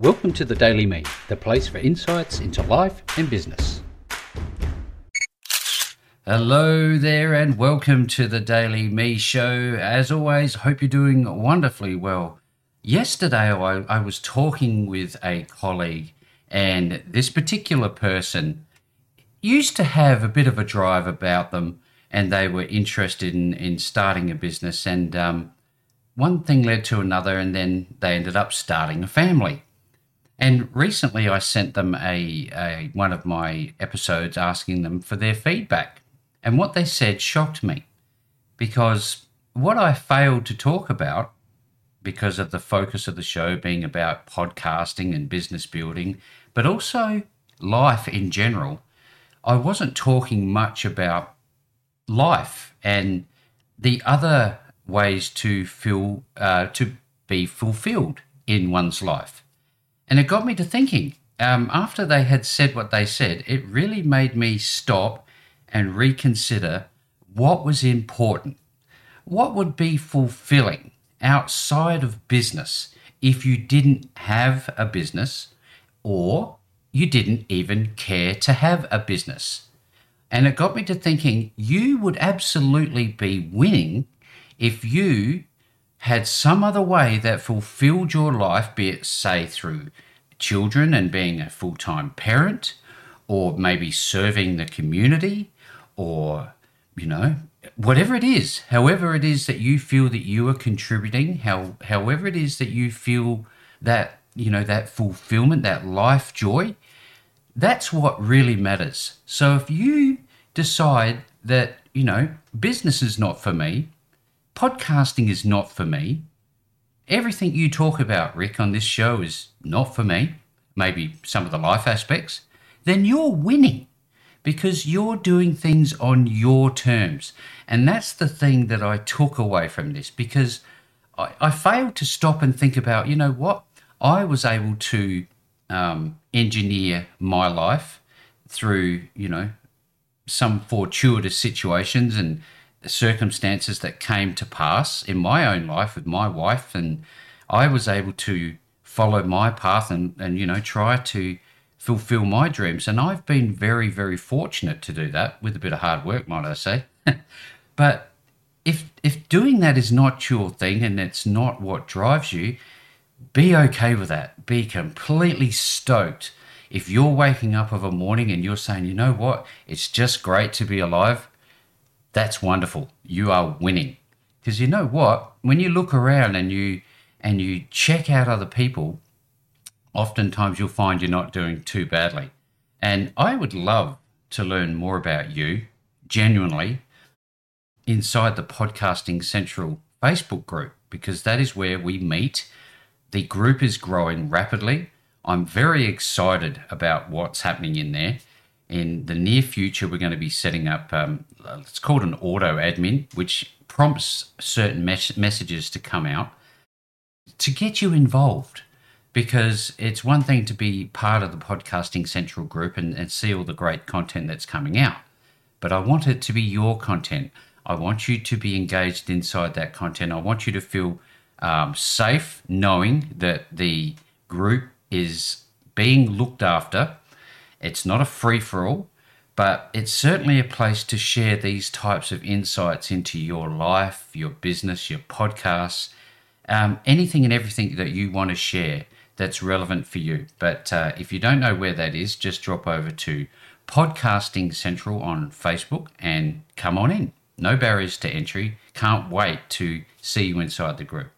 Welcome to the Daily Me, the place for insights into life and business. Hello there, and welcome to the Daily Me show. As always, hope you're doing wonderfully well. Yesterday, I, I was talking with a colleague, and this particular person used to have a bit of a drive about them, and they were interested in, in starting a business. And um, one thing led to another, and then they ended up starting a family. And recently, I sent them a, a one of my episodes asking them for their feedback, and what they said shocked me, because what I failed to talk about, because of the focus of the show being about podcasting and business building, but also life in general, I wasn't talking much about life and the other ways to feel uh, to be fulfilled in one's life. And it got me to thinking. Um, after they had said what they said, it really made me stop and reconsider what was important. What would be fulfilling outside of business if you didn't have a business or you didn't even care to have a business? And it got me to thinking you would absolutely be winning if you had some other way that fulfilled your life, be it, say, through children and being a full time parent, or maybe serving the community, or, you know, whatever it is, however it is that you feel that you are contributing, how, however it is that you feel that, you know, that fulfillment, that life joy, that's what really matters. So if you decide that, you know, business is not for me, podcasting is not for me. Everything you talk about, Rick, on this show is not for me, maybe some of the life aspects, then you're winning because you're doing things on your terms. And that's the thing that I took away from this because I, I failed to stop and think about, you know what? I was able to um, engineer my life through, you know, some fortuitous situations and circumstances that came to pass in my own life with my wife and I was able to follow my path and, and you know try to fulfill my dreams. And I've been very very fortunate to do that with a bit of hard work might I say. But if if doing that is not your thing and it's not what drives you be okay with that. Be completely stoked. If you're waking up of a morning and you're saying you know what? It's just great to be alive that's wonderful. You are winning. Because you know what? When you look around and you and you check out other people, oftentimes you'll find you're not doing too badly. And I would love to learn more about you genuinely inside the Podcasting Central Facebook group because that is where we meet. The group is growing rapidly. I'm very excited about what's happening in there in the near future, we're going to be setting up, um, it's called an auto admin, which prompts certain mes- messages to come out to get you involved. Because it's one thing to be part of the Podcasting Central group and, and see all the great content that's coming out, but I want it to be your content. I want you to be engaged inside that content. I want you to feel um, safe knowing that the group is being looked after it's not a free for all, but it's certainly a place to share these types of insights into your life, your business, your podcasts, um, anything and everything that you want to share that's relevant for you. But uh, if you don't know where that is, just drop over to Podcasting Central on Facebook and come on in. No barriers to entry. Can't wait to see you inside the group.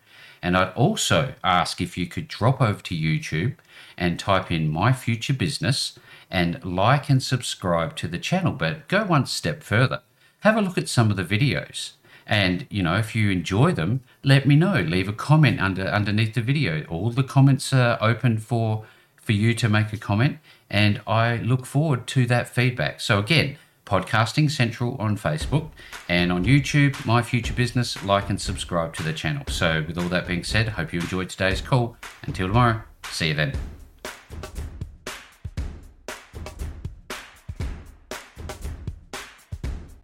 And I'd also ask if you could drop over to YouTube and type in My Future Business and like and subscribe to the channel. But go one step further. Have a look at some of the videos. And you know, if you enjoy them, let me know. Leave a comment under underneath the video. All the comments are open for for you to make a comment, and I look forward to that feedback. So again, Podcasting Central on Facebook and on YouTube, My Future Business. Like and subscribe to the channel. So, with all that being said, hope you enjoyed today's call. Until tomorrow, see you then.